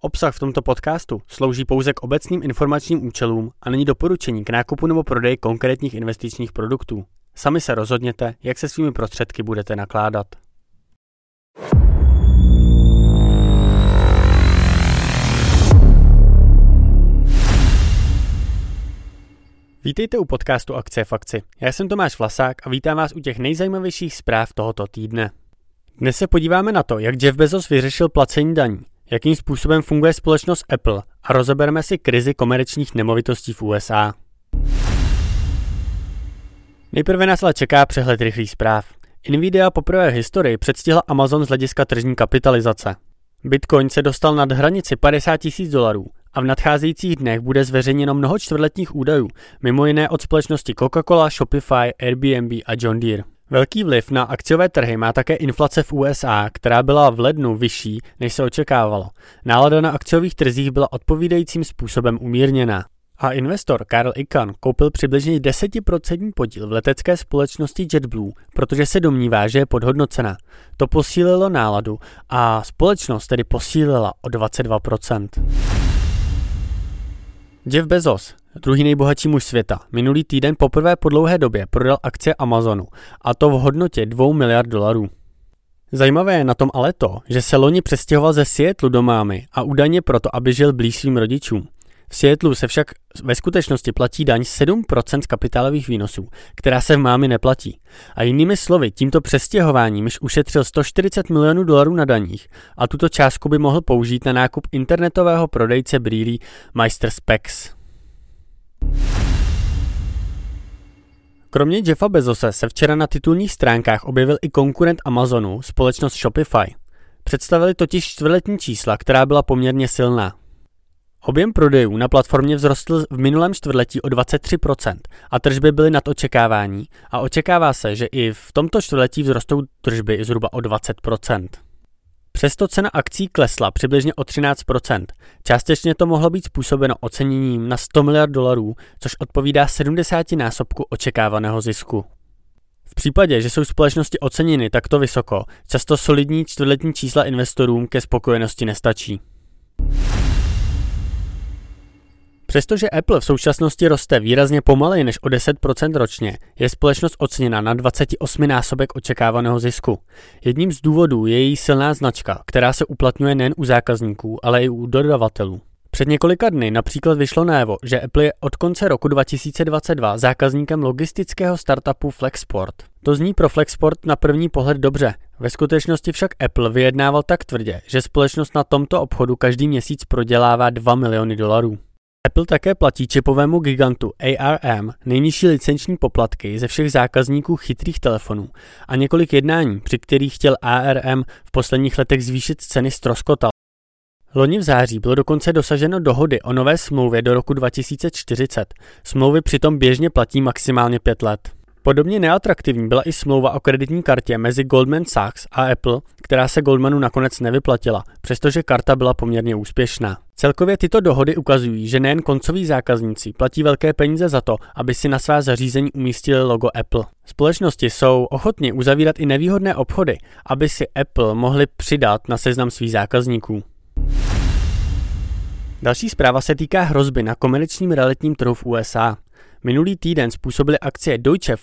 Obsah v tomto podcastu slouží pouze k obecným informačním účelům a není doporučení k nákupu nebo prodeji konkrétních investičních produktů. Sami se rozhodněte, jak se svými prostředky budete nakládat. Vítejte u podcastu Akcie v akci. Já jsem Tomáš Vlasák a vítám vás u těch nejzajímavějších zpráv tohoto týdne. Dnes se podíváme na to, jak Jeff Bezos vyřešil placení daní, jakým způsobem funguje společnost Apple a rozebereme si krizi komerčních nemovitostí v USA. Nejprve nás ale čeká přehled rychlých zpráv. Nvidia poprvé v historii předstihla Amazon z hlediska tržní kapitalizace. Bitcoin se dostal nad hranici 50 tisíc dolarů a v nadcházejících dnech bude zveřejněno mnoho čtvrtletních údajů, mimo jiné od společnosti Coca-Cola, Shopify, Airbnb a John Deere. Velký vliv na akciové trhy má také inflace v USA, která byla v lednu vyšší, než se očekávalo. Nálada na akciových trzích byla odpovídajícím způsobem umírněná. A investor Karl Icahn koupil přibližně 10% podíl v letecké společnosti JetBlue, protože se domnívá, že je podhodnocena. To posílilo náladu a společnost tedy posílila o 22%. Jeff Bezos, druhý nejbohatší muž světa, minulý týden poprvé po dlouhé době prodal akcie Amazonu, a to v hodnotě 2 miliard dolarů. Zajímavé je na tom ale to, že se loni přestěhoval ze Seattle do mámy a údajně proto, aby žil blíž svým rodičům. V Seattleu se však ve skutečnosti platí daň 7% z kapitálových výnosů, která se v mámi neplatí. A jinými slovy, tímto přestěhováním již ušetřil 140 milionů dolarů na daních a tuto částku by mohl použít na nákup internetového prodejce brýlí Meister Specs. Kromě Jeffa Bezose se včera na titulních stránkách objevil i konkurent Amazonu, společnost Shopify. Představili totiž čtvrtletní čísla, která byla poměrně silná. Objem prodejů na platformě vzrostl v minulém čtvrtletí o 23% a tržby byly nad očekávání a očekává se, že i v tomto čtvrtletí vzrostou tržby zhruba o 20%. Přesto cena akcí klesla přibližně o 13%. Částečně to mohlo být způsobeno oceněním na 100 miliard dolarů, což odpovídá 70 násobku očekávaného zisku. V případě, že jsou společnosti oceněny takto vysoko, často solidní čtvrtletní čísla investorům ke spokojenosti nestačí. Přestože Apple v současnosti roste výrazně pomaleji než o 10% ročně, je společnost oceněna na 28 násobek očekávaného zisku. Jedním z důvodů je její silná značka, která se uplatňuje nejen u zákazníků, ale i u dodavatelů. Před několika dny například vyšlo najevo, že Apple je od konce roku 2022 zákazníkem logistického startupu Flexport. To zní pro Flexport na první pohled dobře. Ve skutečnosti však Apple vyjednával tak tvrdě, že společnost na tomto obchodu každý měsíc prodělává 2 miliony dolarů. Apple také platí čipovému gigantu ARM nejnižší licenční poplatky ze všech zákazníků chytrých telefonů a několik jednání, při kterých chtěl ARM v posledních letech zvýšit ceny stroskotal. Loni v září bylo dokonce dosaženo dohody o nové smlouvě do roku 2040. Smlouvy přitom běžně platí maximálně 5 let. Podobně neatraktivní byla i smlouva o kreditní kartě mezi Goldman Sachs a Apple, která se Goldmanu nakonec nevyplatila, přestože karta byla poměrně úspěšná. Celkově tyto dohody ukazují, že nejen koncoví zákazníci platí velké peníze za to, aby si na svá zařízení umístili logo Apple. Společnosti jsou ochotni uzavírat i nevýhodné obchody, aby si Apple mohli přidat na seznam svých zákazníků. Další zpráva se týká hrozby na komerčním realitním trhu v USA. Minulý týden způsobily akcie Deutsche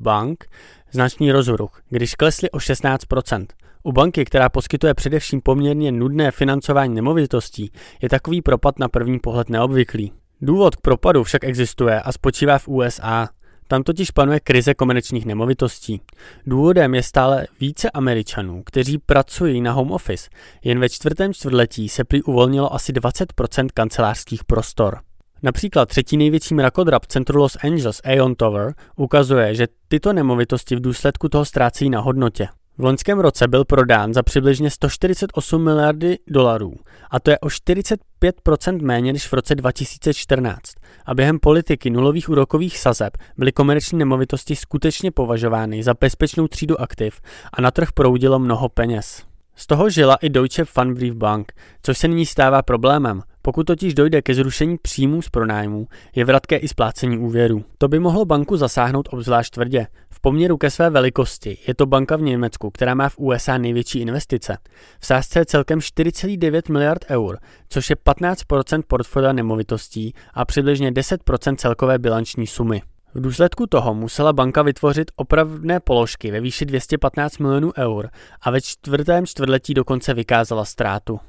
Bank značný rozruch, když klesly o 16%. U banky, která poskytuje především poměrně nudné financování nemovitostí, je takový propad na první pohled neobvyklý. Důvod k propadu však existuje a spočívá v USA. Tam totiž panuje krize komerčních nemovitostí. Důvodem je stále více Američanů, kteří pracují na home office. Jen ve čtvrtém čtvrtletí se prý uvolnilo asi 20% kancelářských prostor. Například třetí největší mrakodrap centru Los Angeles, Aeon Tower, ukazuje, že tyto nemovitosti v důsledku toho ztrácí na hodnotě. V loňském roce byl prodán za přibližně 148 miliardy dolarů a to je o 45% méně než v roce 2014. A během politiky nulových úrokových sazeb byly komerční nemovitosti skutečně považovány za bezpečnou třídu aktiv a na trh proudilo mnoho peněz. Z toho žila i Deutsche Pfandbriefbank, což se nyní stává problémem, Pokud totiž dojde ke zrušení příjmů z pronájmu, je vratké i splácení úvěru. To by mohlo banku zasáhnout obzvlášť tvrdě. V poměru ke své velikosti je to banka v Německu, která má v USA největší investice. V sázce je celkem 4,9 miliard eur, což je 15% portfolia nemovitostí a přibližně 10% celkové bilanční sumy. V důsledku toho musela banka vytvořit opravné položky ve výši 215 milionů eur a ve čtvrtém čtvrtletí dokonce vykázala ztrátu.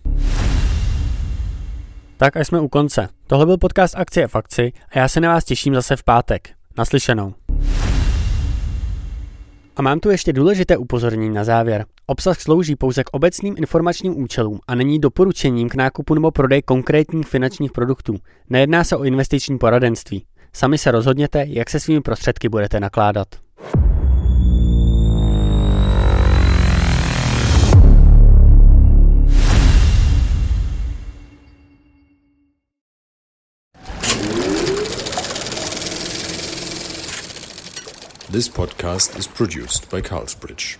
Tak a jsme u konce. Tohle byl podcast Akcie v akci a já se na vás těším zase v pátek. Naslyšenou. A mám tu ještě důležité upozornění na závěr. Obsah slouží pouze k obecným informačním účelům a není doporučením k nákupu nebo prodeji konkrétních finančních produktů. Nejedná se o investiční poradenství. Sami se rozhodněte, jak se svými prostředky budete nakládat. This podcast is produced by Carlsbridge.